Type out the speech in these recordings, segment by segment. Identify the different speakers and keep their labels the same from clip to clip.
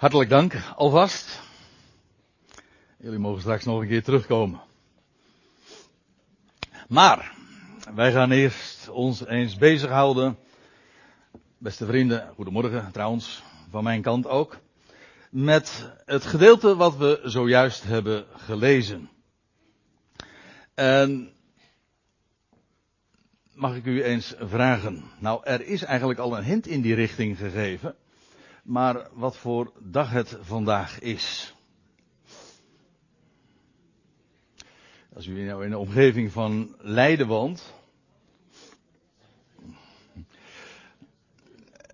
Speaker 1: Hartelijk dank alvast. Jullie mogen straks nog een keer terugkomen. Maar, wij gaan eerst ons eens bezighouden. Beste vrienden, goedemorgen trouwens, van mijn kant ook. Met het gedeelte wat we zojuist hebben gelezen. En mag ik u eens vragen. Nou, er is eigenlijk al een hint in die richting gegeven. Maar wat voor dag het vandaag is. Als u nou in de omgeving van Leiden woont.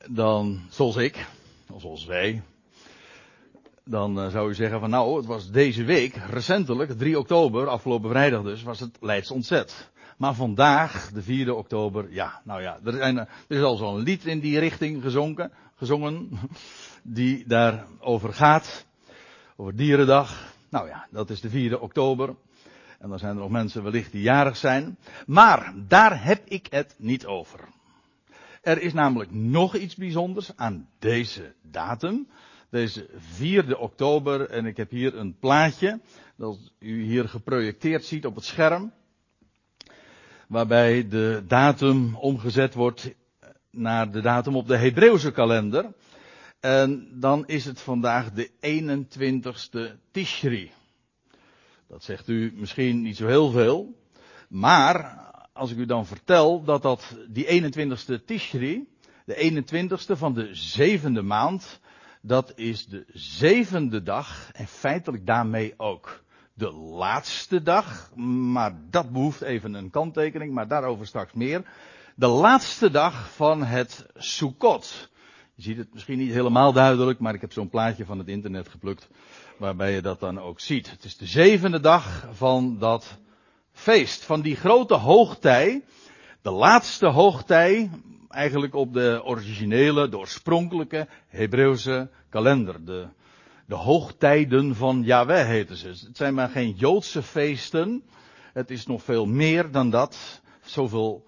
Speaker 1: Dan, zoals ik, of zoals wij. Dan uh, zou u zeggen van nou, het was deze week, recentelijk, 3 oktober, afgelopen vrijdag dus, was het Leids ontzet. Maar vandaag, de 4 oktober, ja, nou ja, er, zijn, er is al zo'n lied in die richting gezonken, gezongen, die daarover gaat, over Dierendag. Nou ja, dat is de 4 oktober. En dan zijn er nog mensen wellicht die jarig zijn. Maar daar heb ik het niet over. Er is namelijk nog iets bijzonders aan deze datum. Deze 4 oktober. En ik heb hier een plaatje. Dat u hier geprojecteerd ziet op het scherm waarbij de datum omgezet wordt naar de datum op de Hebreeuwse kalender. En dan is het vandaag de 21ste Tishri. Dat zegt u misschien niet zo heel veel. Maar als ik u dan vertel dat dat die 21ste Tishri, de 21ste van de zevende maand, dat is de zevende dag en feitelijk daarmee ook de laatste dag, maar dat behoeft even een kanttekening, maar daarover straks meer. De laatste dag van het Sukkot. Je ziet het misschien niet helemaal duidelijk, maar ik heb zo'n plaatje van het internet geplukt, waarbij je dat dan ook ziet. Het is de zevende dag van dat feest, van die grote hoogtij, de laatste hoogtij, eigenlijk op de originele, oorspronkelijke Hebreeuwse kalender. De de hoogtijden van Yahweh heten ze. Het zijn maar geen Joodse feesten. Het is nog veel meer dan dat. Zoveel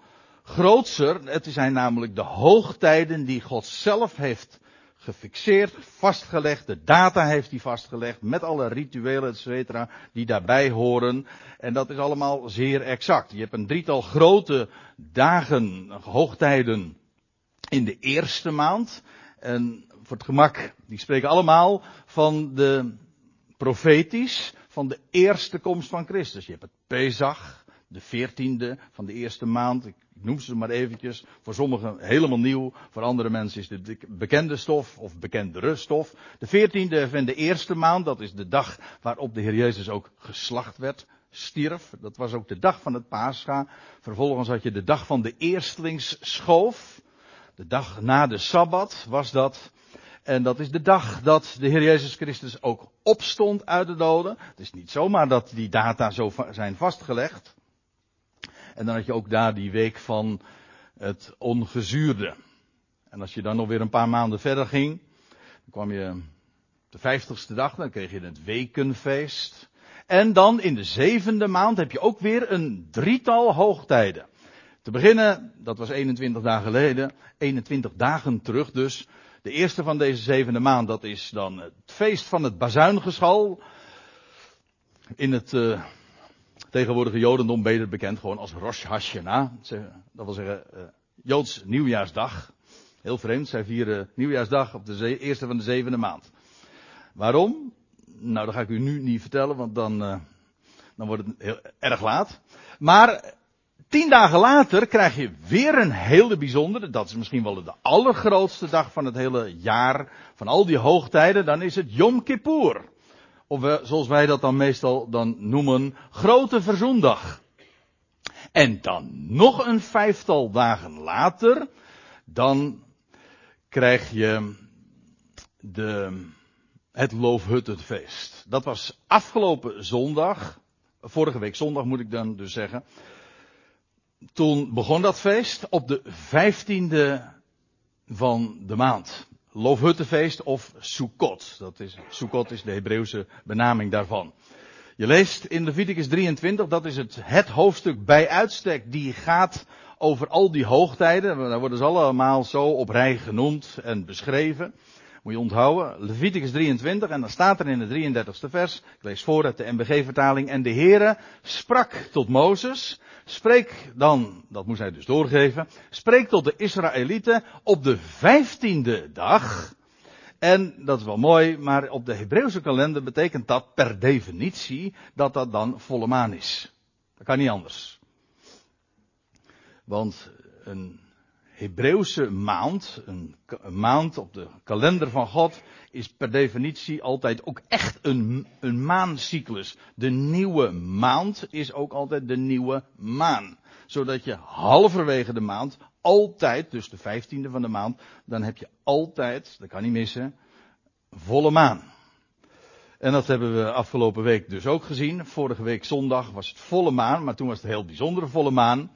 Speaker 1: grootser. Het zijn namelijk de hoogtijden die God zelf heeft gefixeerd, vastgelegd. De data heeft hij vastgelegd. Met alle rituelen, et cetera, die daarbij horen. En dat is allemaal zeer exact. Je hebt een drietal grote dagen, hoogtijden in de eerste maand. En voor het gemak, die spreken allemaal van de profetisch, van de eerste komst van Christus. Je hebt het Pesach, de veertiende van de eerste maand. Ik noem ze maar eventjes. Voor sommigen helemaal nieuw. Voor andere mensen is het bekende stof of bekendere stof. De veertiende van de eerste maand, dat is de dag waarop de Heer Jezus ook geslacht werd. Stierf. Dat was ook de dag van het Pascha. Vervolgens had je de dag van de eerstlingsschoof. De dag na de Sabbat was dat. En dat is de dag dat de Heer Jezus Christus ook opstond uit de doden. Het is niet zomaar dat die data zo zijn vastgelegd. En dan had je ook daar die week van het ongezuurde. En als je dan nog weer een paar maanden verder ging, dan kwam je de vijftigste dag, dan kreeg je het wekenfeest. En dan in de zevende maand heb je ook weer een drietal hoogtijden. Te beginnen, dat was 21 dagen geleden, 21 dagen terug dus, de eerste van deze zevende maand, dat is dan het feest van het bazuingeschal. In het uh, tegenwoordige Jodendom beter bekend gewoon als Rosh Hashanah. Dat wil zeggen uh, Joods nieuwjaarsdag. Heel vreemd, zij vieren nieuwjaarsdag op de eerste van de zevende maand. Waarom? Nou, dat ga ik u nu niet vertellen, want dan, uh, dan wordt het heel erg laat. Maar Tien dagen later krijg je weer een hele bijzondere, dat is misschien wel de allergrootste dag van het hele jaar, van al die hoogtijden, dan is het Yom Kippur. Of we, zoals wij dat dan meestal dan noemen, Grote Verzoendag. En dan nog een vijftal dagen later, dan krijg je de, het Loofhuttenfeest. Dat was afgelopen zondag, vorige week zondag moet ik dan dus zeggen toen begon dat feest op de vijftiende van de maand. Loofhuttenfeest of Sukkot. Dat is, Sukkot is de Hebreeuwse benaming daarvan. Je leest in Leviticus 23, dat is het, het hoofdstuk bij uitstek die gaat over al die hoogtijden. Daar worden ze allemaal zo op rij genoemd en beschreven. Moet je onthouden, Leviticus 23 en dan staat er in het 33ste vers, ik lees voor uit de MBG-vertaling, en de Heere sprak tot Mozes, spreek dan, dat moest hij dus doorgeven, spreek tot de Israëlieten op de vijftiende dag, en dat is wel mooi, maar op de Hebreeuwse kalender betekent dat per definitie dat dat dan volle maan is. Dat kan niet anders. Want een Hebreeuwse maand, een, maand op de kalender van God, is per definitie altijd ook echt een, een maancyclus. De nieuwe maand is ook altijd de nieuwe maan. Zodat je halverwege de maand altijd, dus de vijftiende van de maand, dan heb je altijd, dat kan niet missen, volle maan. En dat hebben we afgelopen week dus ook gezien. Vorige week zondag was het volle maan, maar toen was het een heel bijzondere volle maan.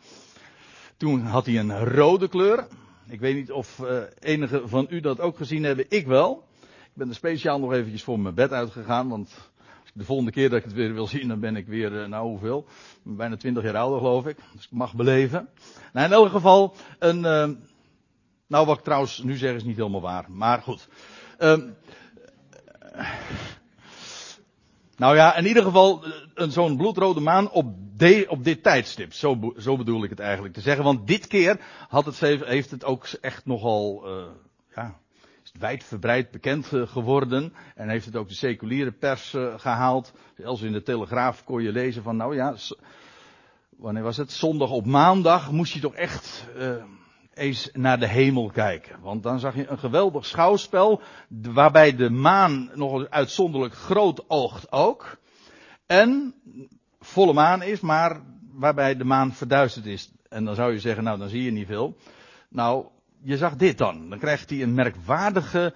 Speaker 1: Toen had hij een rode kleur. Ik weet niet of uh, enige van u dat ook gezien hebben. Ik wel. Ik ben er speciaal nog eventjes voor mijn bed uitgegaan, want de volgende keer dat ik het weer wil zien, dan ben ik weer, uh, nou hoeveel? Bijna twintig jaar ouder geloof ik. Dus ik mag beleven. Nou, in elk geval, een, uh, nou wat ik trouwens nu zeg is niet helemaal waar, maar goed. Um, nou ja, in ieder geval een zo'n bloedrode maan op, de, op dit tijdstip. Zo, zo bedoel ik het eigenlijk te zeggen. Want dit keer had het, heeft het ook echt nogal, uh, ja, is het wijdverbreid bekend geworden. En heeft het ook de seculiere pers gehaald. Zelfs in de Telegraaf kon je lezen van, nou ja, wanneer was het? Zondag op maandag moest je toch echt eens naar de hemel kijken. Want dan zag je een geweldig schouwspel, waarbij de maan nog uitzonderlijk groot oogt ook. En volle maan is, maar waarbij de maan verduisterd is. En dan zou je zeggen, nou dan zie je niet veel. Nou, je zag dit dan. Dan krijgt hij een merkwaardige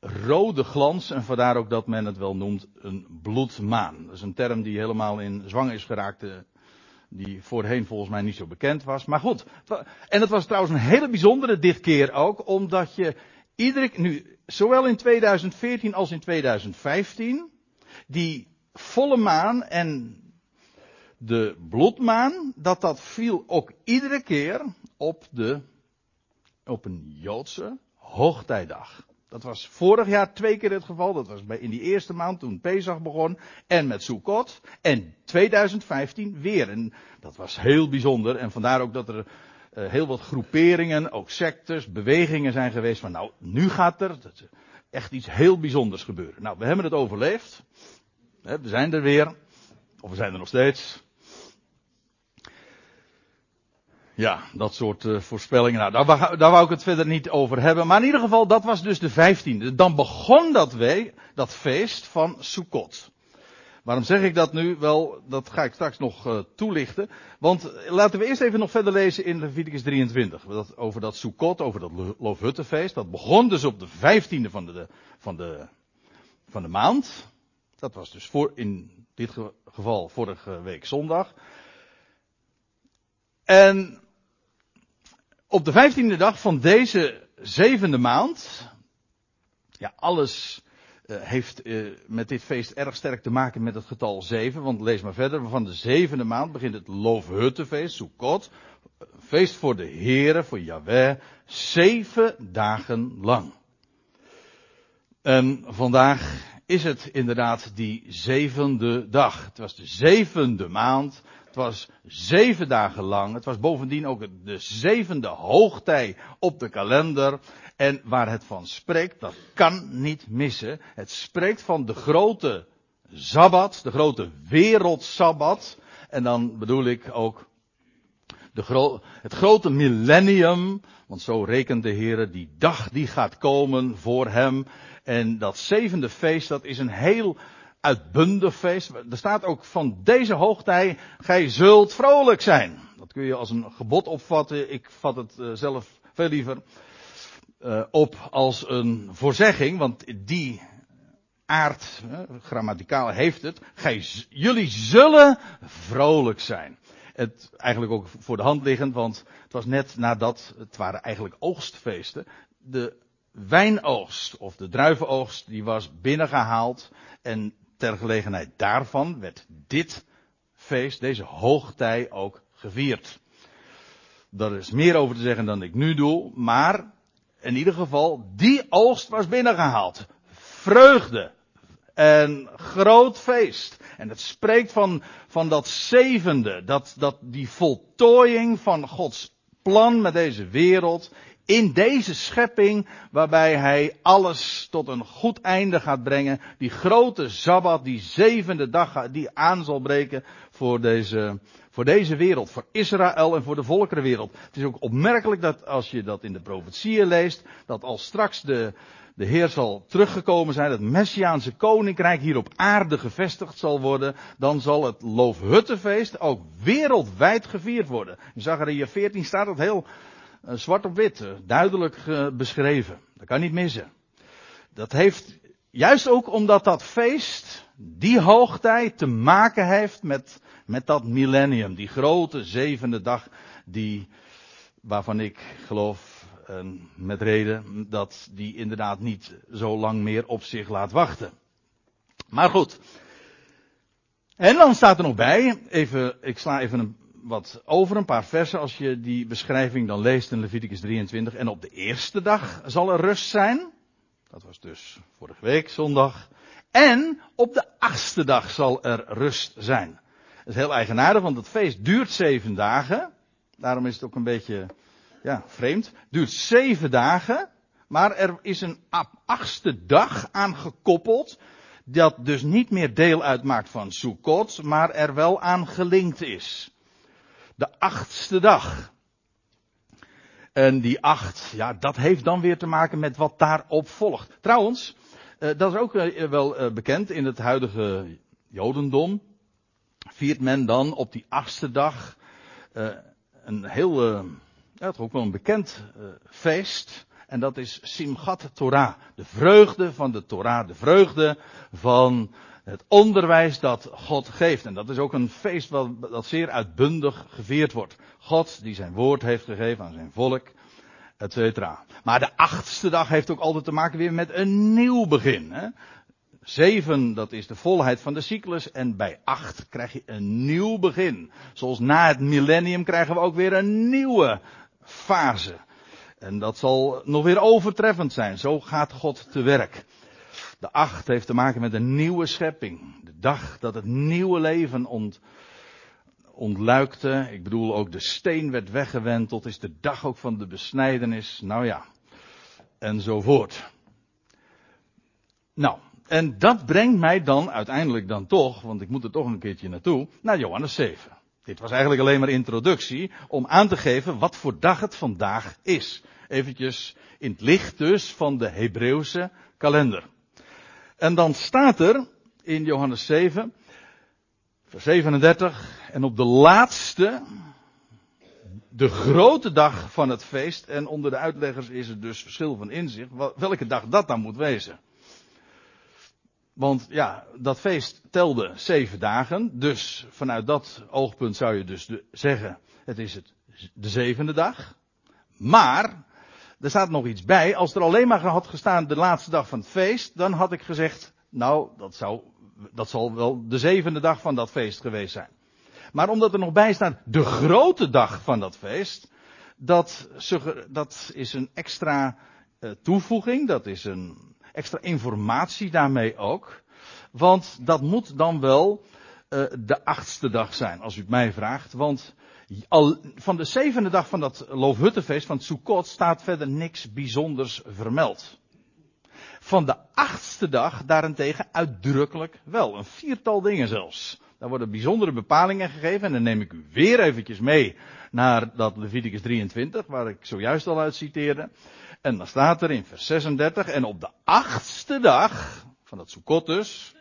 Speaker 1: rode glans. En vandaar ook dat men het wel noemt een bloedmaan. Dat is een term die helemaal in zwang is geraakt. Eh, die voorheen volgens mij niet zo bekend was. Maar goed. En het was trouwens een hele bijzondere dit keer ook. Omdat je iedere, nu, zowel in 2014 als in 2015. Die volle maan en de bloedmaan, dat dat viel ook iedere keer op de, op een Joodse hoogtijdag. Dat was vorig jaar twee keer het geval. Dat was in die eerste maand toen Pesach begon. En met Sukkot. En 2015 weer. En dat was heel bijzonder. En vandaar ook dat er uh, heel wat groeperingen, ook sectes, bewegingen zijn geweest. Van nou, nu gaat er echt iets heel bijzonders gebeuren. Nou, we hebben het overleefd. We zijn er weer. Of we zijn er nog steeds. Ja, dat soort uh, voorspellingen. Nou, daar, daar wou ik het verder niet over hebben. Maar in ieder geval, dat was dus de vijftiende. Dan begon dat, we, dat feest van Sukkot. Waarom zeg ik dat nu? Wel, dat ga ik straks nog uh, toelichten. Want laten we eerst even nog verder lezen in Leviticus 23. Dat, over dat Sukkot, over dat Loofhuttenfeest. Dat begon dus op de vijftiende van de, van de, van de maand. Dat was dus voor, in dit geval vorige week zondag. En op de vijftiende dag van deze zevende maand. Ja, alles uh, heeft uh, met dit feest erg sterk te maken met het getal zeven. Want lees maar verder. Van de zevende maand begint het Loofhuttenfeest, Sukkot. Feest voor de Here, voor Yahweh. Zeven dagen lang. En vandaag is het inderdaad die zevende dag. Het was de zevende maand. Het was zeven dagen lang. Het was bovendien ook de zevende hoogtij op de kalender. En waar het van spreekt, dat kan niet missen. Het spreekt van de grote Sabbat, de grote wereldsabbat. En dan bedoel ik ook de het grote millennium. Want zo rekent de Heer die dag die gaat komen voor hem. En dat zevende feest, dat is een heel uitbundig feest. Er staat ook van deze hoogtij, gij zult vrolijk zijn. Dat kun je als een gebod opvatten. Ik vat het uh, zelf veel liever uh, op als een voorzegging, want die aard, uh, grammaticaal heeft het. Gij, jullie zullen vrolijk zijn. Het eigenlijk ook voor de hand liggend, want het was net nadat, het waren eigenlijk oogstfeesten. De wijnoogst of de druivenoogst die was binnengehaald en ter gelegenheid daarvan werd dit feest, deze hoogtij ook gevierd. Daar is meer over te zeggen dan ik nu doe, maar in ieder geval, die oogst was binnengehaald. Vreugde. En groot feest. En het spreekt van, van dat zevende, dat, dat die voltooiing van Gods plan met deze wereld, in deze schepping, waarbij hij alles tot een goed einde gaat brengen. Die grote Sabbat, die zevende dag, die aan zal breken voor deze, voor deze wereld, voor Israël en voor de volkerenwereld. Het is ook opmerkelijk dat als je dat in de profetieën leest, dat als straks de, de Heer zal teruggekomen zijn, het Messiaanse koninkrijk hier op aarde gevestigd zal worden, dan zal het Loofhuttenfeest ook wereldwijd gevierd worden. In Zachariah 14 staat het heel zwart op wit, uh, duidelijk uh, beschreven. Dat kan niet missen. Dat heeft, juist ook omdat dat feest, die hoogtijd te maken heeft met, met dat millennium, die grote zevende dag, die, waarvan ik geloof met reden dat die inderdaad niet zo lang meer op zich laat wachten. Maar goed. En dan staat er nog bij, even, ik sla even een, wat over een paar versen als je die beschrijving dan leest in Leviticus 23. En op de eerste dag zal er rust zijn. Dat was dus vorige week, zondag. En op de achtste dag zal er rust zijn. Dat is heel eigenaardig, want het feest duurt zeven dagen. Daarom is het ook een beetje ja, vreemd. Duurt zeven dagen. Maar er is een achtste dag aan gekoppeld. Dat dus niet meer deel uitmaakt van Sukkot, maar er wel aan gelinkt is. De achtste dag. En die acht, ja, dat heeft dan weer te maken met wat daarop volgt. Trouwens, eh, dat is ook eh, wel eh, bekend in het huidige Jodendom. Viert men dan op die achtste dag een heel ja, toch ook wel een bekend feest. En dat is Simchat Torah. De vreugde van de Torah. De vreugde van het onderwijs dat God geeft. En dat is ook een feest dat zeer uitbundig gevierd wordt. God die zijn woord heeft gegeven aan zijn volk. Et cetera. Maar de achtste dag heeft ook altijd te maken weer met een nieuw begin. Hè? Zeven, dat is de volheid van de cyclus. En bij acht krijg je een nieuw begin. Zoals na het millennium krijgen we ook weer een nieuwe fase. En dat zal nog weer overtreffend zijn. Zo gaat God te werk. De acht heeft te maken met een nieuwe schepping. De dag dat het nieuwe leven ont, ontluikte. Ik bedoel ook de steen werd weggewend. Tot is de dag ook van de besnijdenis. Nou ja. Enzovoort. Nou. En dat brengt mij dan uiteindelijk dan toch, want ik moet er toch een keertje naartoe, naar Johannes 7. Dit was eigenlijk alleen maar introductie om aan te geven wat voor dag het vandaag is. Eventjes in het licht dus van de Hebreeuwse kalender. En dan staat er in Johannes 7, vers 37, en op de laatste, de grote dag van het feest, en onder de uitleggers is er dus verschil van inzicht, welke dag dat dan moet wezen. Want ja, dat feest telde zeven dagen. Dus vanuit dat oogpunt zou je dus zeggen, het is het, de zevende dag. Maar, er staat nog iets bij. Als er alleen maar had gestaan de laatste dag van het feest, dan had ik gezegd, nou, dat zou, dat zal wel de zevende dag van dat feest geweest zijn. Maar omdat er nog bij staat de grote dag van dat feest, dat, dat is een extra uh, toevoeging, dat is een extra informatie daarmee ook. Want dat moet dan wel uh, de achtste dag zijn, als u het mij vraagt. Want van de zevende dag van dat Loofhuttenfeest, van Sukkot, staat verder niks bijzonders vermeld. Van de achtste dag daarentegen uitdrukkelijk wel. Een viertal dingen zelfs. Daar worden bijzondere bepalingen gegeven. En dan neem ik u weer eventjes mee naar dat Leviticus 23, waar ik zojuist al uit citeerde. En dan staat er in vers 36, en op de achtste dag van dat Sukkot dus,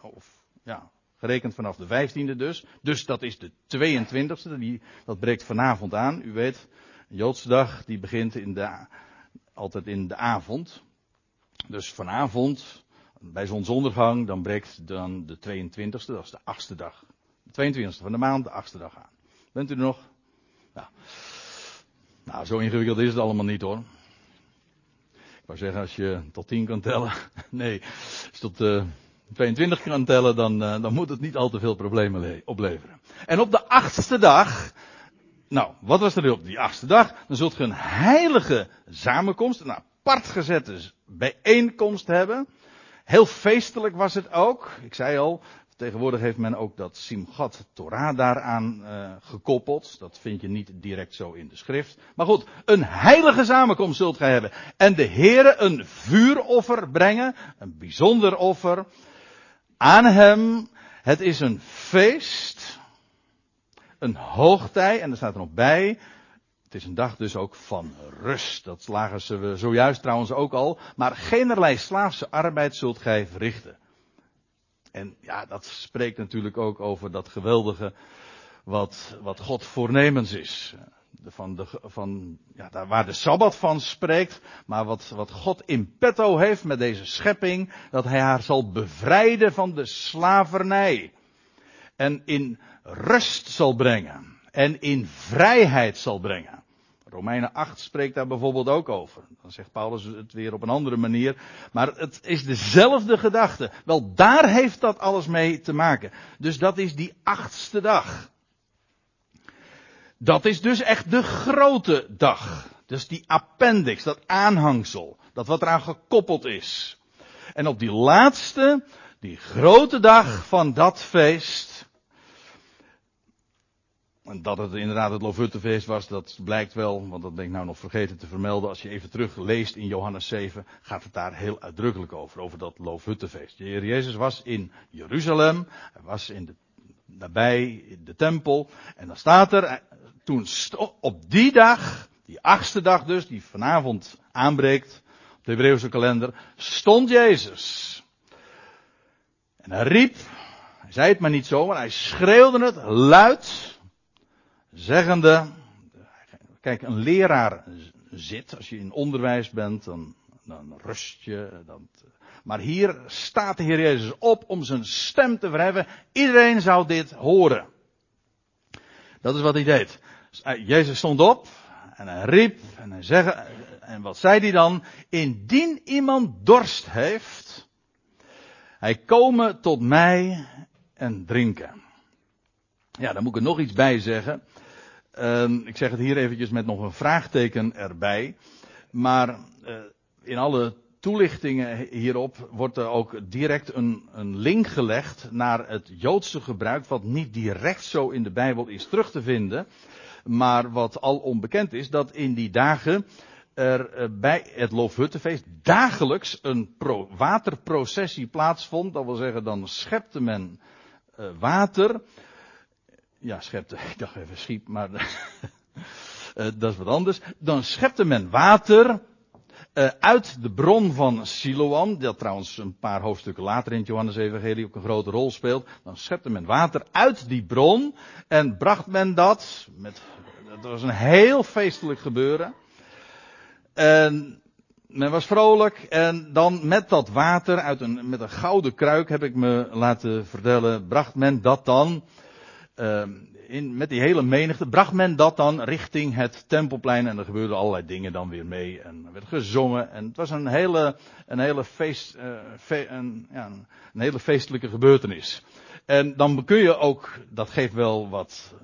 Speaker 1: of ja, gerekend vanaf de vijftiende dus, dus dat is de 22e, die, dat breekt vanavond aan. U weet, Joodse dag die begint in de, altijd in de avond. Dus vanavond, bij zonsondergang, dan breekt dan de 22e, dat is de achtste dag. De 22e van de maand, de achtste dag aan. Bent u er nog? Nou, zo ingewikkeld is het allemaal niet hoor. Ik wou zeggen, als je tot 10 kan tellen. Nee, je tot uh, eh, 22 kan tellen, dan, uh, dan moet het niet al te veel problemen opleveren. En op de achtste dag Nou, wat was er op die achtste dag? Dan zult je een heilige samenkomst, een apart gezette bijeenkomst hebben. Heel feestelijk was het ook. Ik zei al, tegenwoordig heeft men ook dat Simchat Torah daaraan uh, gekoppeld. Dat vind je niet direct zo in de schrift. Maar goed, een heilige samenkomst zult gij hebben. En de Heere een vuuroffer brengen, een bijzonder offer, aan hem. Het is een feest, een hoogtij, en er staat er nog bij, het is een dag dus ook van rust. Dat slagen ze zojuist trouwens ook al. Maar generlei slaafse arbeid zult gij verrichten. En ja, dat spreekt natuurlijk ook over dat geweldige wat, wat God voornemens is. Van de, van, ja, waar de Sabbat van spreekt, maar wat, wat God in petto heeft met deze schepping, dat hij haar zal bevrijden van de slavernij. En in rust zal brengen. En in vrijheid zal brengen. Romeinen 8 spreekt daar bijvoorbeeld ook over. Dan zegt Paulus het weer op een andere manier. Maar het is dezelfde gedachte. Wel, daar heeft dat alles mee te maken. Dus dat is die achtste dag. Dat is dus echt de grote dag. Dus die appendix, dat aanhangsel. Dat wat eraan gekoppeld is. En op die laatste, die grote dag van dat feest, en dat het inderdaad het Lofuttefeest was, dat blijkt wel, want dat ben ik nou nog vergeten te vermelden. Als je even terug leest in Johannes 7, gaat het daar heel uitdrukkelijk over, over dat Lofuttefeest. Jezus was in Jeruzalem, hij was in de, nabij de tempel, en dan staat er, eh, toen op die dag, die achtste dag dus, die vanavond aanbreekt, op de Hebreeuwse kalender, stond Jezus. En hij riep, hij zei het maar niet zo, maar hij schreeuwde het luid, zeggende, kijk, een leraar zit, als je in onderwijs bent, dan, dan rust je. Dan, maar hier staat de Heer Jezus op om zijn stem te verheffen. Iedereen zou dit horen. Dat is wat hij deed. Jezus stond op en hij riep en hij zei, en wat zei hij dan? Indien iemand dorst heeft, hij komen tot mij en drinken. Ja, daar moet ik er nog iets bij zeggen. Uh, ik zeg het hier eventjes met nog een vraagteken erbij. Maar uh, in alle toelichtingen hierop wordt er ook direct een, een, link gelegd naar het Joodse gebruik, wat niet direct zo in de Bijbel is terug te vinden, maar wat al onbekend is, dat in die dagen er eh, bij het Loofhuttenfeest dagelijks een pro waterprocessie plaatsvond. Dat wil zeggen, dan schepte men uh, water ja, schepte, ik dacht even schiep, maar uh, dat is wat anders. Dan schepte men water uh, uit de bron van Siloam, dat trouwens een paar hoofdstukken later in Johannes Evangelie ook een grote rol speelt. Dan schepte men water uit die bron en bracht men dat, met, dat was een heel feestelijk gebeuren. En men was vrolijk en dan met dat water uit een, met een gouden kruik heb ik me laten vertellen, bracht men dat dan uh, in, met die hele menigte, bracht men dat dan richting het tempelplein en er gebeurden allerlei dingen dan weer mee en er werd gezongen en het was een hele, een hele feest, fe, een, ja, een hele feestelijke gebeurtenis. En dan kun je ook, dat geeft wel wat,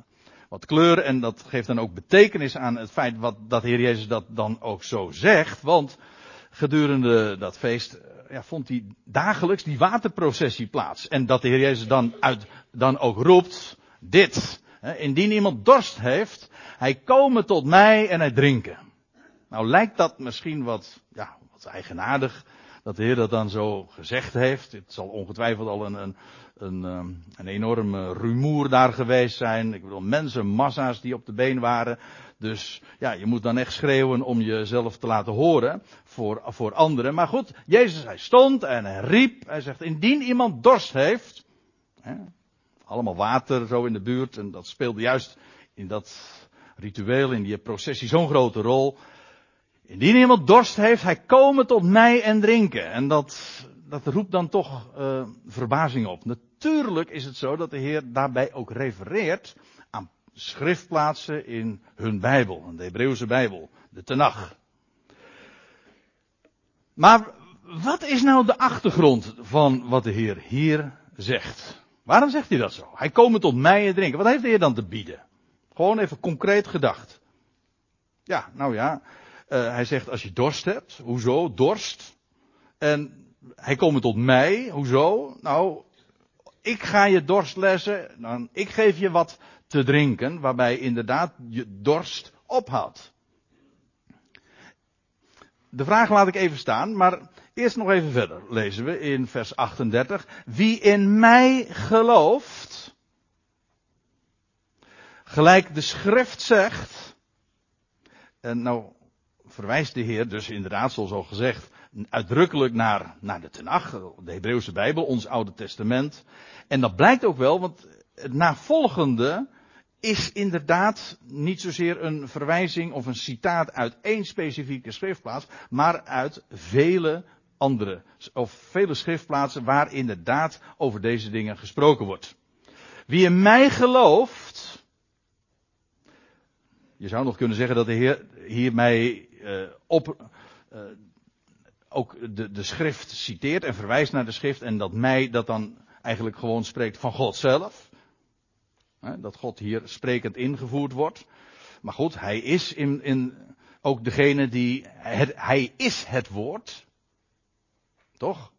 Speaker 1: wat kleur en dat geeft dan ook betekenis aan het feit wat, dat de Heer Jezus dat dan ook zo zegt, want gedurende dat feest eh, ja, vond die dagelijks die waterprocessie plaats. En dat de Heer Jezus dan, uit, dan ook roept, dit. Indien iemand dorst heeft, hij komen tot mij en hij drinken. Nou lijkt dat misschien wat, ja, wat eigenaardig dat de Heer dat dan zo gezegd heeft. Het zal ongetwijfeld al een, een, een, ehm, een enorme rumoer daar geweest zijn. Ik bedoel, mensen, massa's die op de been waren. Dus ja, je moet dan echt schreeuwen om jezelf te laten horen voor, voor anderen. Maar goed, Jezus hij stond en hij riep. Hij zegt, indien iemand dorst heeft. Hè, allemaal water zo in de buurt. En dat speelde juist in dat ritueel, in die processie zo'n grote rol. Indien iemand dorst heeft, hij komen tot mij en drinken. En dat, dat roept dan toch uh, verbazing op. Natuurlijk is het zo dat de Heer daarbij ook refereert aan schriftplaatsen in hun Bijbel, de Hebreeuwse Bijbel, de Tenach. Maar wat is nou de achtergrond van wat de Heer hier zegt? Waarom zegt hij dat zo? Hij komen tot mij en drinken. Wat heeft Heer dan te bieden? Gewoon even concreet gedacht. Ja, nou ja. Uh, hij zegt als je dorst hebt. Hoezo? Dorst. En hij komt tot mij. Hoezo? Nou, ik ga je dorst lessen. Dan, ik geef je wat te drinken. Waarbij inderdaad je dorst ophoudt. De vraag laat ik even staan, maar eerst nog even verder lezen we in vers 38. Wie in mij gelooft, gelijk de schrift zegt, en nou verwijst de Heer dus inderdaad, zoals al gezegd, uitdrukkelijk naar, naar de Tenach, de Hebreeuwse Bijbel, ons Oude Testament. En dat blijkt ook wel, want het navolgende is inderdaad niet zozeer een verwijzing of een citaat uit één specifieke schriftplaats, maar uit vele andere, of vele schriftplaatsen waar inderdaad over deze dingen gesproken wordt. Wie in mij gelooft, je zou nog kunnen zeggen dat de Heer hiermee uh, op, uh, ook de, de schrift citeert en verwijst naar de schrift en dat mij dat dan eigenlijk gewoon spreekt van God zelf. Dat God hier sprekend ingevoerd wordt. Maar goed, hij is in, in ook degene die, het, hij is het woord. Toch?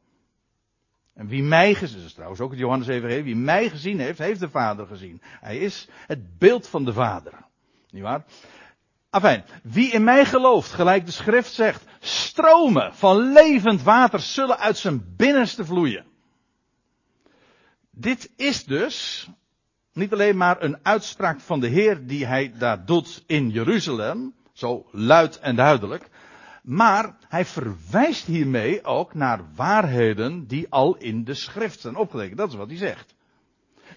Speaker 1: En wie mij gezien, is trouwens ook wie mij gezien heeft, heeft de Vader gezien. Hij is het beeld van de Vader. Niet waar? Afijn, wie in mij gelooft, gelijk de schrift zegt, stromen van levend water zullen uit zijn binnenste vloeien. Dit is dus niet alleen maar een uitspraak van de Heer die hij daar doet in Jeruzalem, zo luid en duidelijk, maar hij verwijst hiermee ook naar waarheden die al in de schrift zijn opgetekend. Dat is wat hij zegt.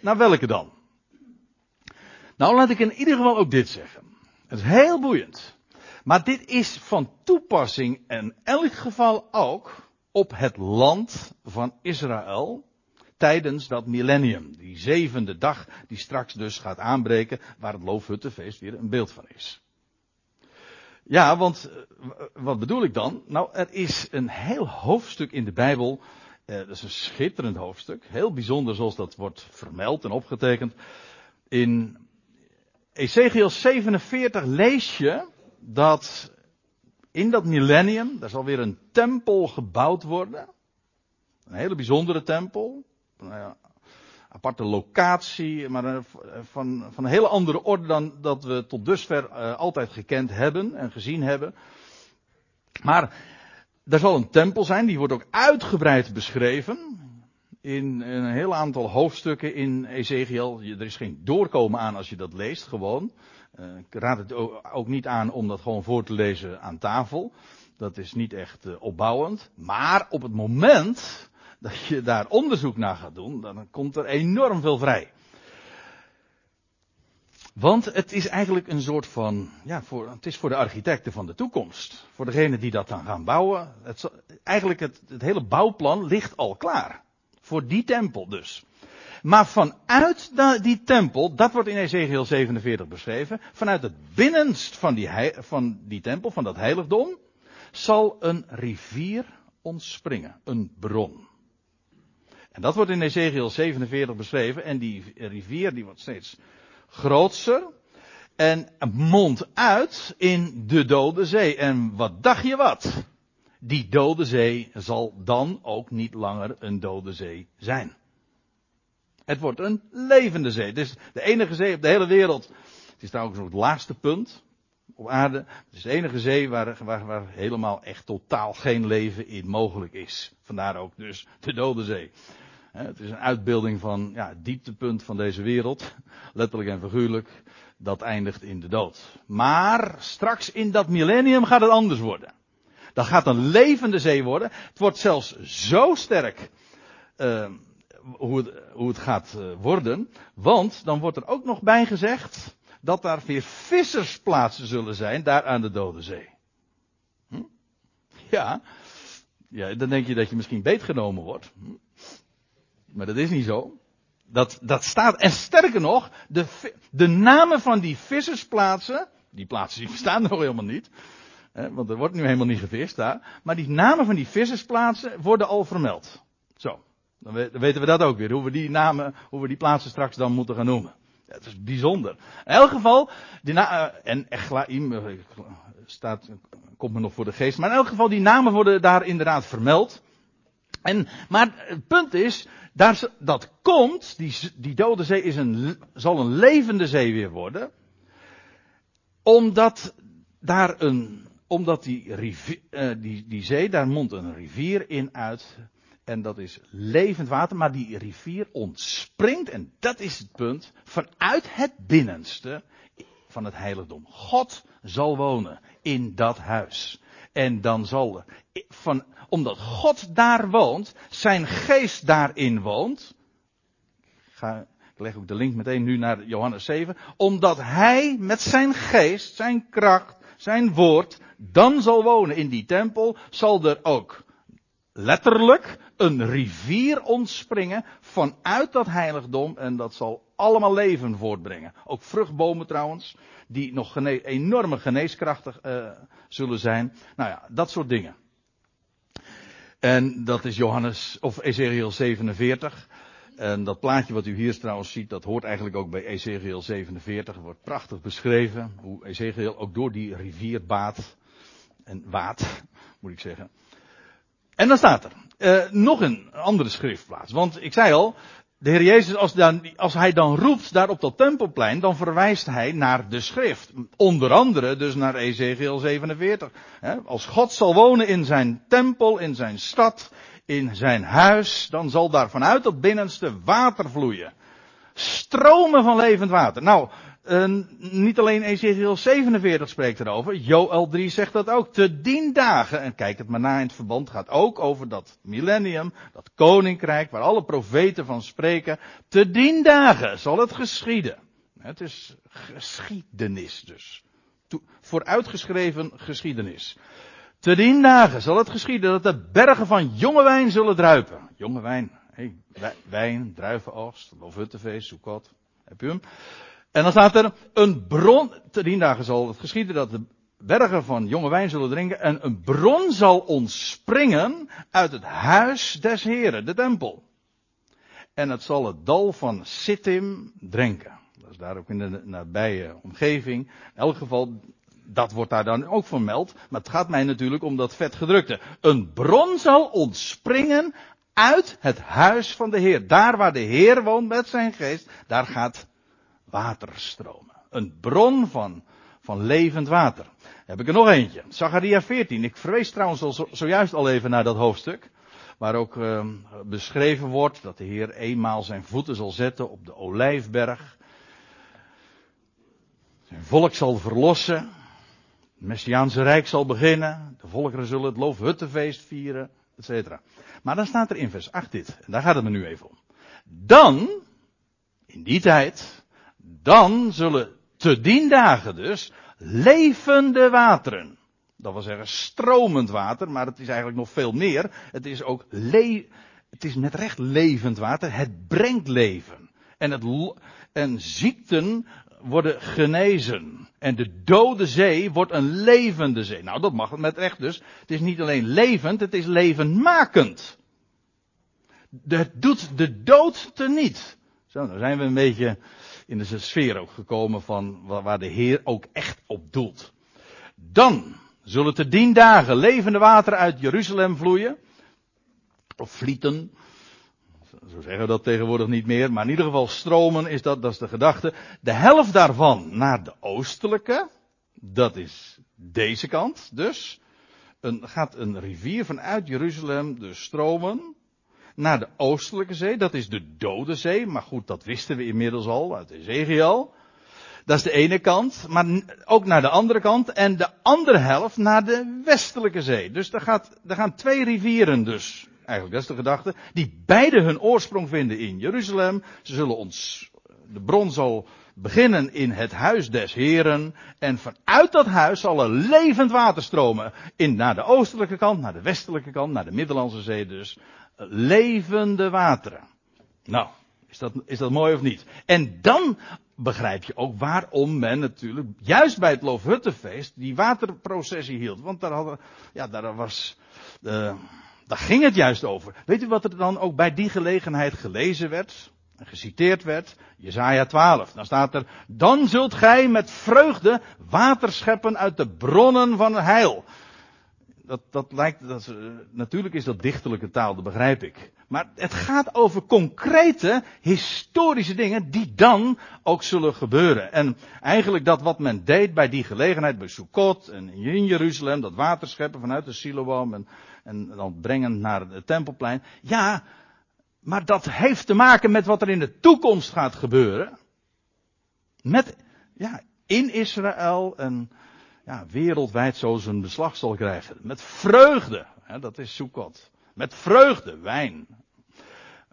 Speaker 1: Nou, welke dan? Nou, laat ik in ieder geval ook dit zeggen. Het is heel boeiend. Maar dit is van toepassing in elk geval ook op het land van Israël tijdens dat millennium. Die zevende dag die straks dus gaat aanbreken, waar het Loofhuttenfeest weer een beeld van is. Ja, want eh, wat bedoel ik dan? Nou, er is een heel hoofdstuk in de Bijbel. Eh, dat is een schitterend hoofdstuk. Heel bijzonder zoals dat wordt vermeld en opgetekend. In Ezekiel 47 lees je dat in dat millennium, daar zal weer een tempel gebouwd worden. Een hele bijzondere tempel nou ja, aparte locatie, maar eh, van, van een hele andere orde dan dat we tot dusver uh, altijd gekend hebben en gezien hebben. Maar er zal een tempel zijn, die wordt ook uitgebreid beschreven. In een heel aantal hoofdstukken in Ezekiel. Er is geen doorkomen aan als je dat leest, gewoon. Ik raad het ook niet aan om dat gewoon voor te lezen aan tafel. Dat is niet echt opbouwend. Maar op het moment dat je daar onderzoek naar gaat doen, dan komt er enorm veel vrij. Want het is eigenlijk een soort van, ja, voor, het is voor de architecten van de toekomst. Voor degene die dat dan gaan bouwen. Het, eigenlijk het, het hele bouwplan ligt al klaar. Voor die tempel dus. Maar vanuit die tempel, dat wordt in Ezekiel 47 beschreven, vanuit het binnenst van die, van die tempel, van dat heiligdom, zal een rivier ontspringen. Een bron. En dat wordt in Ezekiel 47 beschreven. En die rivier die wordt steeds groter. En mondt uit in de Dode Zee. En wat dacht je wat? Die Dode Zee zal dan ook niet langer een Dode Zee zijn. Het wordt een levende zee. Het is de enige zee op de hele wereld. Het is trouwens ook het laagste punt op aarde. Het is de enige zee waar, waar helemaal echt totaal geen leven in mogelijk is. Vandaar ook dus de Dode Zee. Het is een uitbeelding van ja, het dieptepunt van deze wereld. Letterlijk en figuurlijk. Dat eindigt in de dood. Maar straks in dat millennium gaat het anders worden. Dat gaat een levende zee worden. Het wordt zelfs zo sterk uh, hoe, het, hoe het gaat uh, worden. Want dan wordt er ook nog bij gezegd dat daar weer vissersplaatsen zullen zijn daar aan de Dode Zee. Hm? Ja. ja, dan denk je dat je misschien beetgenomen wordt. Hm? Maar dat is niet zo. Dat, dat staat, en sterker nog, de, de namen van die vissersplaatsen, die plaatsen die bestaan nog helemaal niet, hè, want er wordt nu helemaal niet gevist daar, maar die namen van die vissersplaatsen worden al vermeld. Zo, dan, weten we dat ook weer, hoe we die namen, hoe we die plaatsen straks dan moeten gaan noemen. Dat is bijzonder. In elk geval, die uh, en Echlaim uh, staat, komt me nog voor de geest. Maar in elk geval, die namen worden daar inderdaad vermeld. En, maar het punt is, daar, dat komt, die, die dode zee is een, zal een levende zee weer worden. Omdat daar een, omdat die, rivier, uh, die, die zee, daar mondt een rivier in uit. En dat is levend water, maar die rivier ontspringt, en dat is het punt, vanuit het binnenste van het heiligdom. God zal wonen in dat huis. En dan zal van, omdat God daar woont, zijn geest daarin woont. Ik, ga, ik leg ook de link meteen nu naar Johannes 7. Omdat hij met zijn geest, zijn kracht, zijn woord, dan zal wonen in die tempel, zal er ook letterlijk een rivier ontspringen vanuit dat heiligdom en dat zal allemaal leven voortbrengen. Ook vruchtbomen trouwens, die nog enorme geneeskrachtig uh, zullen zijn. Nou ja, dat soort dingen. En dat is Johannes, of Ezekiel 47. En dat plaatje wat u hier trouwens ziet, dat hoort eigenlijk ook bij Ezekiel 47. Het wordt prachtig beschreven hoe Ezekiel ook door die rivier baat. En waat, moet ik zeggen. En dan staat er uh, nog een andere schriftplaats. Want ik zei al, de Heer Jezus, als, dan, als hij dan roept daar op dat tempelplein, dan verwijst hij naar de schrift. Onder andere dus naar Ezekiel 47. Als God zal wonen in zijn tempel, in zijn stad, in zijn huis, dan zal daar vanuit dat binnenste water vloeien. Stromen van levend water. Nou, uh, niet alleen Ezekiel 47 spreekt erover, Joel 3 zegt dat ook. Te dien dagen, en kijk het maar na in het verband, gaat ook over dat millennium, dat koninkrijk, waar alle profeten van spreken. Te dien dagen zal het geschieden. Het is geschiedenis dus. Vooruitgeschreven geschiedenis. Te dien dagen zal het geschieden dat de bergen van jonge wijn zullen druipen. Jonge wijn, hey, wijn, druivenoogst, lofuttefeest, Sukkot. Heb u hem? En dan staat er een bron, te dien dagen zal het geschieden dat de bergen van jonge wijn zullen drinken en een bron zal ontspringen uit het huis des Heren, de tempel. En het zal het dal van Sittim drinken. Dat is daar ook in de nabije omgeving. In elk geval, dat wordt daar dan ook vermeld. Maar het gaat mij natuurlijk om dat vetgedrukte. Een bron zal ontspringen uit het huis van de Heer. Daar waar de Heer woont met zijn geest, daar gaat waterstromen. Een bron van, van levend water. Heb ik er nog eentje. Zacharia 14. Ik verwees trouwens al zo, zojuist al even naar dat hoofdstuk. Waar ook uh, beschreven wordt dat de Heer eenmaal zijn voeten zal zetten op de olijfberg. Zijn volk zal verlossen. Het Messiaanse Rijk zal beginnen. De volkeren zullen het loofhuttenfeest vieren. Etc. Maar dan staat er in vers 8 dit. En daar gaat het me nu even om. Dan, in die tijd, dan zullen te dien dagen dus levende wateren. Dat wil zeggen stromend water, maar het is eigenlijk nog veel meer. Het is ook le het is met recht levend water. Het brengt leven. En, het, en ziekten worden genezen. En de dode zee wordt een levende zee. Nou, dat mag het met recht dus. Het is niet alleen levend, het is levendmakend. Het doet de dood teniet. Zo, dan zijn we een beetje in de sfeer ook gekomen van waar de Heer ook echt op doelt. Dan zullen te dien dagen levende water uit Jeruzalem vloeien. Of vlieten. Zo zeggen we dat tegenwoordig niet meer. Maar in ieder geval stromen is dat, dat is de gedachte. De helft daarvan naar de oostelijke. Dat is deze kant dus. Een, gaat een rivier vanuit Jeruzalem dus stromen naar de oostelijke zee. Dat is de dode zee. Maar goed, dat wisten we inmiddels al uit Ezekiel. Dat is de ene kant. Maar ook naar de andere kant. En de andere helft naar de westelijke zee. Dus er, gaat, er gaan twee rivieren dus. Eigenlijk, dat is de gedachte. Die beide hun oorsprong vinden in Jeruzalem. Ze zullen ons, de bron zal beginnen in het huis des Heren. En vanuit dat huis zal er levend water stromen. In, naar de oostelijke kant, naar de westelijke kant, naar de Middellandse Zee dus levende wateren. Nou, is dat, is dat mooi of niet? En dan begrijp je ook waarom men natuurlijk, juist bij het Loofhuttenfeest, die waterprocessie hield. Want daar, hadden, ja, daar was, uh, daar ging het juist over. Weet u wat er dan ook bij die gelegenheid gelezen werd? geciteerd werd, Jesaja 12. Dan staat er, dan zult gij met vreugde water scheppen uit de bronnen van het heil. Dat, dat lijkt, dat, uh, natuurlijk is dat dichterlijke taal, dat begrijp ik. Maar het gaat over concrete, historische dingen die dan ook zullen gebeuren. En eigenlijk dat wat men deed bij die gelegenheid, bij Sukkot en in Jeruzalem, dat water scheppen vanuit de Siloam en, en dan brengen naar het tempelplein. Ja, maar dat heeft te maken met wat er in de toekomst gaat gebeuren. Met, ja, in Israël en ja, wereldwijd zo zijn beslag zal krijgen. Met vreugde, hè, dat is Sukkot. Met vreugde, wijn.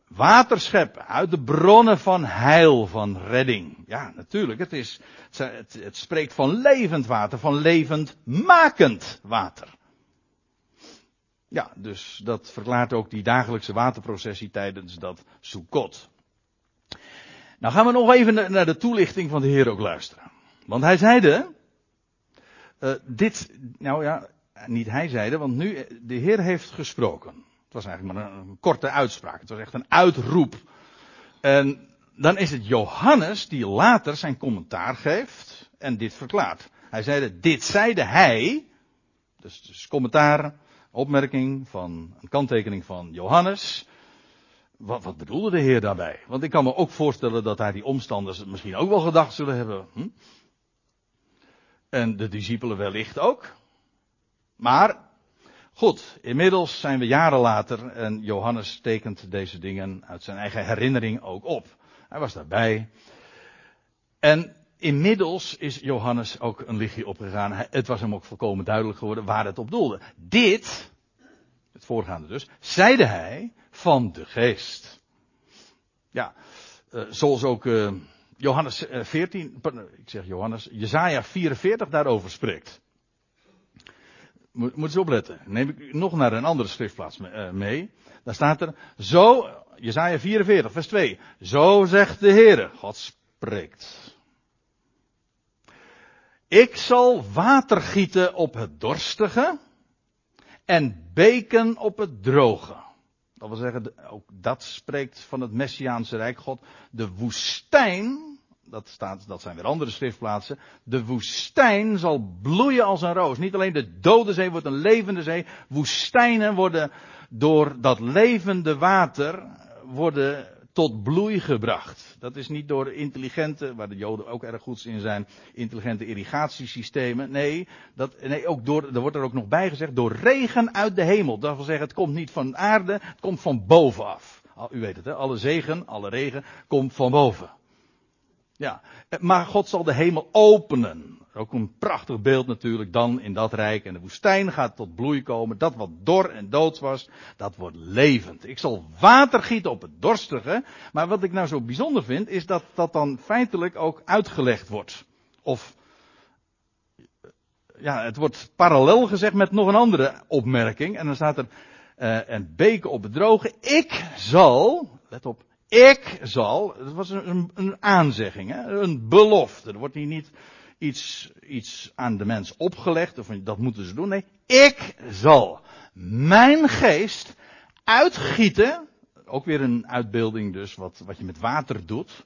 Speaker 1: Waterscheppen uit de bronnen van heil, van redding. Ja, natuurlijk, het, is, het, het spreekt van levend water, van levendmakend water. Ja, dus dat verklaart ook die dagelijkse waterprocessie tijdens dat Sukkot. Nou gaan we nog even naar de toelichting van de Heer ook luisteren. Want hij zeide, uh, dit, nou ja, niet hij zeide, want nu, de Heer heeft gesproken. Het was eigenlijk maar een, een korte uitspraak. Het was echt een uitroep. En dan is het Johannes die later zijn commentaar geeft en dit verklaart. Hij zeide, dit zeide hij, dus, dus commentaar, opmerking van, een kanttekening van Johannes. Wat, wat, bedoelde de Heer daarbij? Want ik kan me ook voorstellen dat hij die omstanders misschien ook wel gedacht zullen hebben. Hm? En de discipelen wellicht ook. Maar, goed, inmiddels zijn we jaren later en Johannes tekent deze dingen uit zijn eigen herinnering ook op. Hij was daarbij. En inmiddels is Johannes ook een lichtje opgegaan. Het was hem ook volkomen duidelijk geworden waar het op doelde. Dit, het voorgaande dus, zeide hij van de geest. Ja, uh, zoals ook uh, Johannes 14, ik zeg Johannes, Jezaja 44 daarover spreekt. Moet, moet eens opletten. Neem ik nog naar een andere schriftplaats mee. Daar staat er, zo, Jezaja 44 vers 2. Zo zegt de Heere, God spreekt. Ik zal water gieten op het dorstige en beken op het droge. Dat wil zeggen, ook dat spreekt van het Messiaanse Rijk God. De woestijn, dat, staat, dat zijn weer andere schriftplaatsen. De woestijn zal bloeien als een roos. Niet alleen de dode zee wordt een levende zee. Woestijnen worden door dat levende water worden tot bloei gebracht. Dat is niet door intelligente, waar de Joden ook erg goed in zijn, intelligente irrigatiesystemen. Nee, dat, nee ook door, er wordt er ook nog bij gezegd, door regen uit de hemel. Dat wil zeggen, het komt niet van aarde, het komt van bovenaf. U weet het, hè? alle zegen, alle regen komt van boven. Ja, maar God zal de hemel openen. Ook een prachtig beeld natuurlijk dan in dat rijk. En de woestijn gaat tot bloei komen. Dat wat dor en dood was, dat wordt levend. Ik zal water gieten op het dorstige. Maar wat ik nou zo bijzonder vind, is dat dat dan feitelijk ook uitgelegd wordt. Of, ja, het wordt parallel gezegd met nog een andere opmerking. En dan staat er, uh, en beken op het droge. Ik zal, let op, ik zal, dat was een, een aanzegging, hè? een belofte. Er wordt hier niet iets, iets aan de mens opgelegd, of dat moeten ze doen. Nee, ik zal mijn geest uitgieten. Ook weer een uitbeelding dus, wat, wat je met water doet.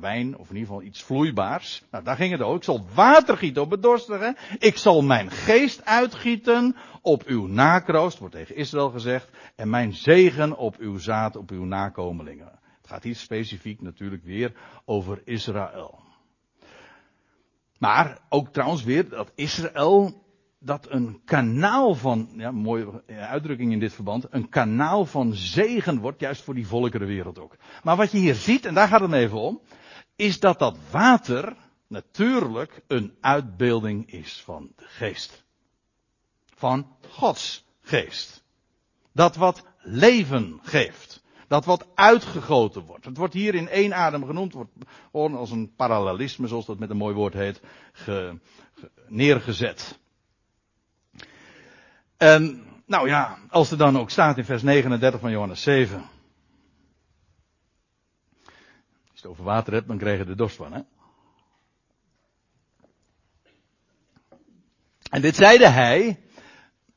Speaker 1: Wijn, of in ieder geval iets vloeibaars. Nou, daar ging het ook. Ik zal water gieten op het dorstige. Ik zal mijn geest uitgieten op uw nakroost, wordt tegen Israël gezegd. En mijn zegen op uw zaad, op uw nakomelingen. Het gaat hier specifiek natuurlijk weer over Israël. Maar ook trouwens weer dat Israël dat een kanaal van, ja, mooie uitdrukking in dit verband, een kanaal van zegen wordt, juist voor die volkerenwereld ook. Maar wat je hier ziet, en daar gaat het even om, is dat dat water natuurlijk een uitbeelding is van de geest. Van Gods geest. Dat wat leven geeft. Dat wat uitgegoten wordt. Het wordt hier in één adem genoemd, wordt als een parallelisme, zoals dat met een mooi woord heet, ge, ge, neergezet. En, nou ja, als er dan ook staat in vers 39 van Johannes 7. Als je over water hebt, dan krijg je er dorst van, hè? En dit zeide hij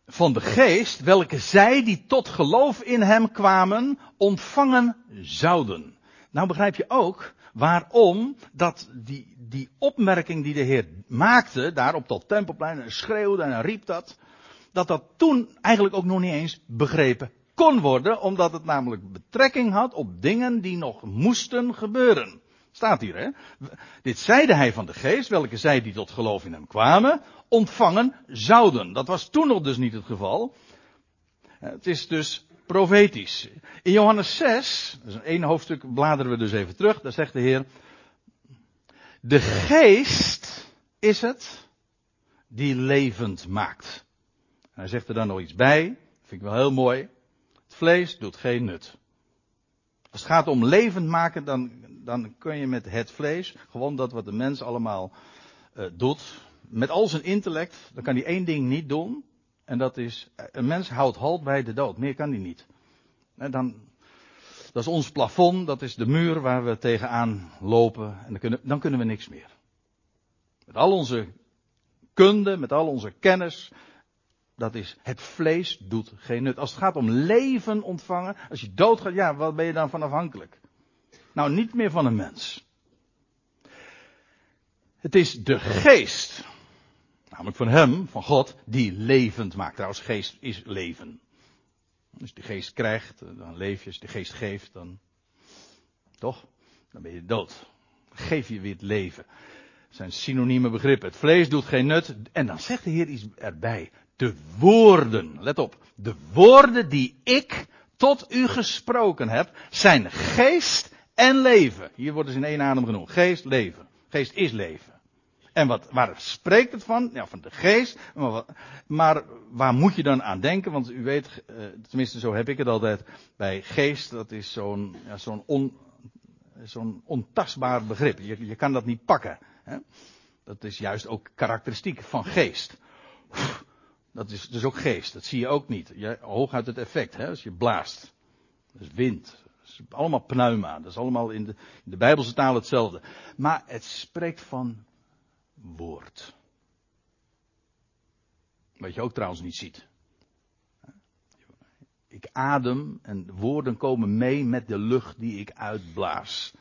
Speaker 1: van de geest, welke zij die tot geloof in hem kwamen, ontvangen zouden. Nou begrijp je ook waarom dat die, die opmerking die de Heer maakte, daar op dat tempelplein, en schreeuwde en riep dat, dat dat toen eigenlijk ook nog niet eens begrepen kon worden, omdat het namelijk betrekking had op dingen die nog moesten gebeuren. Staat hier, hè? Dit zeide hij van de geest, welke zij die tot geloof in hem kwamen, ontvangen zouden. Dat was toen nog dus niet het geval. Het is dus profetisch. In Johannes 6, dus één hoofdstuk bladeren we dus even terug, daar zegt de Heer, de geest is het die levend maakt. Hij zegt er dan nog iets bij, vind ik wel heel mooi. Vlees doet geen nut. Als het gaat om levend maken, dan, dan kun je met het vlees, gewoon dat wat de mens allemaal uh, doet, met al zijn intellect, dan kan hij één ding niet doen. En dat is, een mens houdt halt bij de dood. Meer kan hij niet. En dan, dat is ons plafond, dat is de muur waar we tegenaan lopen. En dan kunnen, dan kunnen we niks meer. Met al onze kunde, met al onze kennis. Dat is, het vlees doet geen nut. Als het gaat om leven ontvangen, als je doodgaat, ja, wat ben je dan van afhankelijk? Nou, niet meer van een mens. Het is de geest Namelijk van hem, van God, die levend maakt. Trouwens, geest is leven. Je de geest krijgt, dan leef je. Als de geest geeft, dan. Toch? Dan ben je dood. Geef je weer het leven. Dat zijn synonieme begrippen. Het vlees doet geen nut. En dan zegt de Heer iets erbij. De woorden, let op. De woorden die ik tot u gesproken heb, zijn geest en leven. Hier worden ze in één adem genoemd. Geest, leven. Geest is leven. En wat, waar spreekt het van? Ja, van de geest. Maar, maar, waar moet je dan aan denken? Want u weet, eh, tenminste zo heb ik het altijd bij geest. Dat is zo'n ja, zo'n on, zo'n ontastbaar begrip. Je, je kan dat niet pakken. Hè? Dat is juist ook karakteristiek van geest. Dat is dus ook geest. Dat zie je ook niet. Je, hooguit het effect, hè, als je blaast. Dat is wind. Dat is allemaal pneuma. Dat is allemaal in de, in de Bijbelse taal hetzelfde. Maar het spreekt van woord. Wat je ook trouwens niet ziet. Ik adem en woorden komen mee met de lucht die ik uitblaas.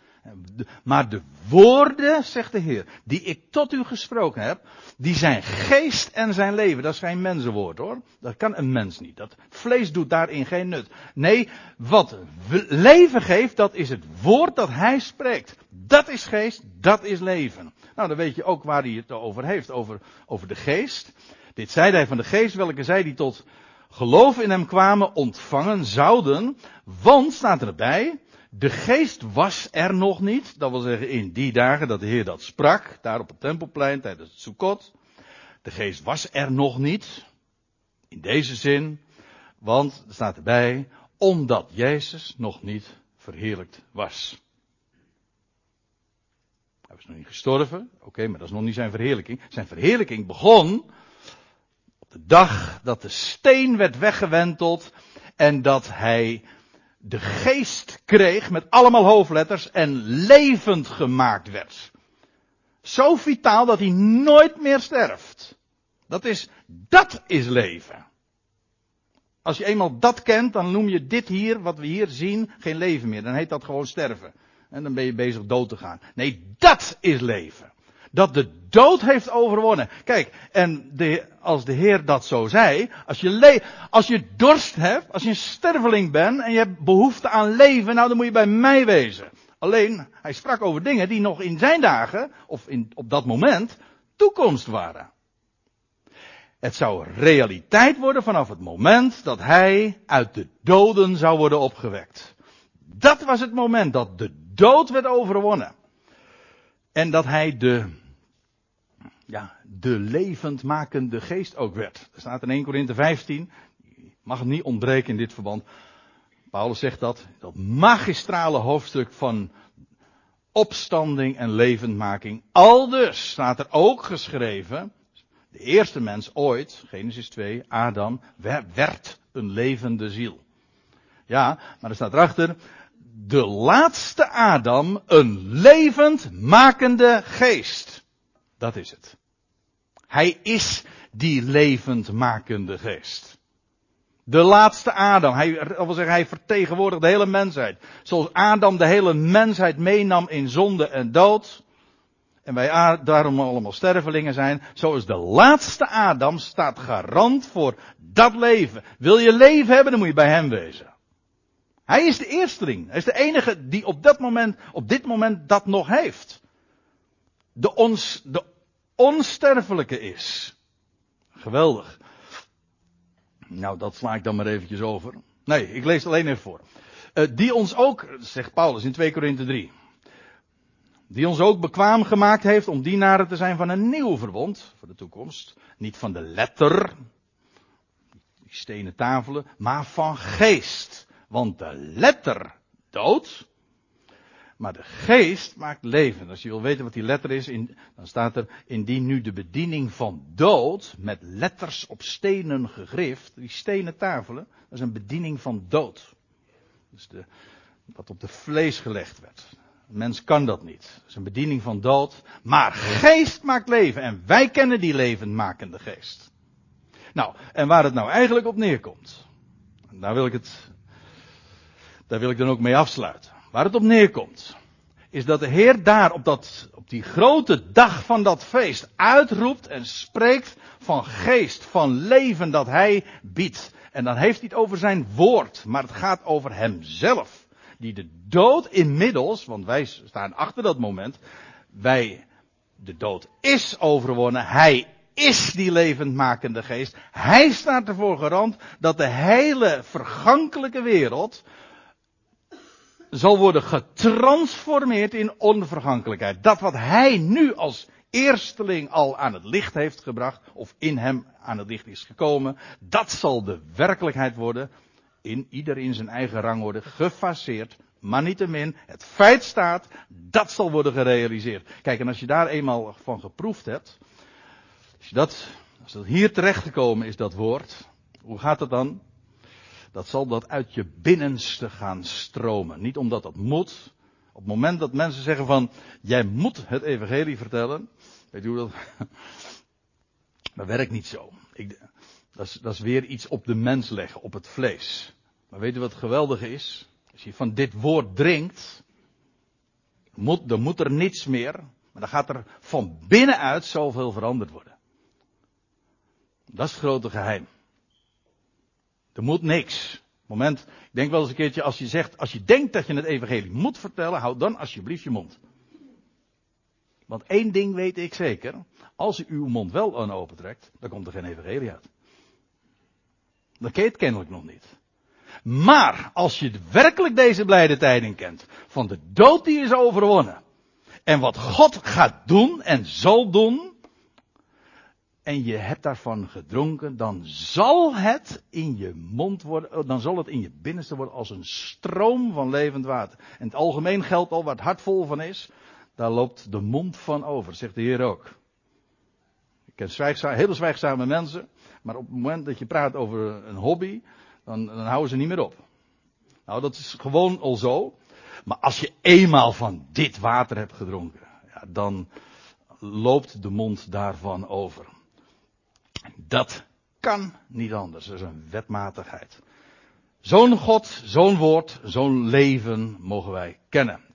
Speaker 1: Maar de woorden, zegt de Heer, die ik tot u gesproken heb, die zijn geest en zijn leven. Dat is geen mensenwoord hoor. Dat kan een mens niet. Dat vlees doet daarin geen nut. Nee, wat leven geeft, dat is het woord dat hij spreekt. Dat is geest, dat is leven. Nou, dan weet je ook waar hij het over heeft, over, over de geest. Dit zei hij van de geest, welke zij die tot geloof in hem kwamen, ontvangen zouden. Want, staat erbij, de geest was er nog niet. Dat wil zeggen in die dagen dat de Heer dat sprak. Daar op het tempelplein tijdens het Sukkot. De geest was er nog niet. In deze zin. Want, er staat erbij. Omdat Jezus nog niet verheerlijkt was. Hij was nog niet gestorven. Oké, maar dat is nog niet zijn verheerlijking. Zijn verheerlijking begon op de dag dat de steen werd weggewenteld en dat hij de geest kreeg met allemaal hoofdletters en levend gemaakt werd. Zo vitaal dat hij nooit meer sterft. Dat is, dat is leven. Als je eenmaal dat kent, dan noem je dit hier, wat we hier zien, geen leven meer. Dan heet dat gewoon sterven. En dan ben je bezig dood te gaan. Nee, dat is leven. Dat de dood heeft overwonnen. Kijk, en de, als de Heer dat zo zei, als je, als je dorst hebt, als je een sterveling bent en je hebt behoefte aan leven, nou dan moet je bij mij wezen. Alleen, hij sprak over dingen die nog in zijn dagen, of in, op dat moment, toekomst waren. Het zou realiteit worden vanaf het moment dat hij uit de doden zou worden opgewekt. Dat was het moment dat de dood werd overwonnen. En dat hij de, ja, de levendmakende geest ook werd. Er staat in 1 Korinthe 15, mag het niet ontbreken in dit verband. Paulus zegt dat, dat magistrale hoofdstuk van opstanding en levendmaking. Aldus staat er ook geschreven, de eerste mens ooit, Genesis 2, Adam, werd een levende ziel. Ja, maar er staat erachter, de laatste Adam een levend makende geest. Dat is het. Hij is die levend makende geest. De laatste Adam. Hij, wil zeggen, hij vertegenwoordigt de hele mensheid. Zoals Adam de hele mensheid meenam in zonde en dood. En wij daarom allemaal stervelingen zijn. Zo is de laatste Adam staat garant voor dat leven. Wil je leven hebben, dan moet je bij hem wezen. Hij is de eersteling. Hij is de enige die op dat moment, op dit moment dat nog heeft. De, ons, de onsterfelijke is. Geweldig. Nou, dat sla ik dan maar eventjes over. Nee, ik lees het alleen even voor. Uh, die ons ook, zegt Paulus in 2 Korinthe 3. Die ons ook bekwaam gemaakt heeft om dienaren te zijn van een nieuw verbond voor de toekomst. Niet van de letter, die stenen tafelen, maar van geest. Want de letter dood, maar de geest maakt leven. Als je wil weten wat die letter is, in, dan staat er, indien nu de bediening van dood, met letters op stenen gegrift, die stenen tafelen, dat is een bediening van dood. Dus de, wat op de vlees gelegd werd. Een mens kan dat niet. Dat is een bediening van dood. Maar geest maakt leven. En wij kennen die levendmakende geest. Nou, en waar het nou eigenlijk op neerkomt. Daar wil ik het, daar wil ik dan ook mee afsluiten. Waar het op neerkomt, is dat de Heer daar op, dat, op die grote dag van dat feest uitroept en spreekt van geest, van leven dat Hij biedt. En dan heeft hij het over zijn woord, maar het gaat over Hemzelf. Die de dood inmiddels, want wij staan achter dat moment, wij, de dood is overwonnen, Hij is die levendmakende geest. Hij staat ervoor garant dat de hele vergankelijke wereld zal worden getransformeerd in onvergankelijkheid. Dat wat hij nu als eersteling al aan het licht heeft gebracht, of in hem aan het licht is gekomen, dat zal de werkelijkheid worden, in ieder in zijn eigen rang worden gefaseerd, maar niettemin, het feit staat, dat zal worden gerealiseerd. Kijk, en als je daar eenmaal van geproefd hebt, als je dat, als dat hier terechtgekomen is, dat woord, hoe gaat het dan? Dat zal dat uit je binnenste gaan stromen. Niet omdat dat moet. Op het moment dat mensen zeggen van, jij moet het evangelie vertellen. Weet je hoe dat? Dat werkt niet zo. Ik, dat, is, dat is weer iets op de mens leggen, op het vlees. Maar weet je wat geweldig is? Als je van dit woord drinkt, dan moet er niets meer. Maar dan gaat er van binnenuit zoveel veranderd worden. Dat is het grote geheim. Er moet niks. Moment, ik denk wel eens een keertje als je zegt, als je denkt dat je het evangelie moet vertellen, houd dan alsjeblieft je mond. Want één ding weet ik zeker, als u uw mond wel aan opentrekt, dan komt er geen evangelie uit. Dan ken kennelijk nog niet. Maar als je werkelijk deze blijde tijding kent, van de dood die is overwonnen, en wat God gaat doen en zal doen, en je hebt daarvan gedronken, dan zal het in je mond worden, oh, dan zal het in je binnenste worden als een stroom van levend water. En het algemeen geldt al waar het hart vol van is, daar loopt de mond van over, zegt de Heer ook. Ik ken zwijgzaam, hele zwijgzame mensen, maar op het moment dat je praat over een hobby, dan, dan houden ze niet meer op. Nou, dat is gewoon al zo. Maar als je eenmaal van dit water hebt gedronken, ja, dan loopt de mond daarvan over. Dat kan niet anders. Dat is een wetmatigheid. Zo'n God, zo'n woord, zo'n leven mogen wij kennen.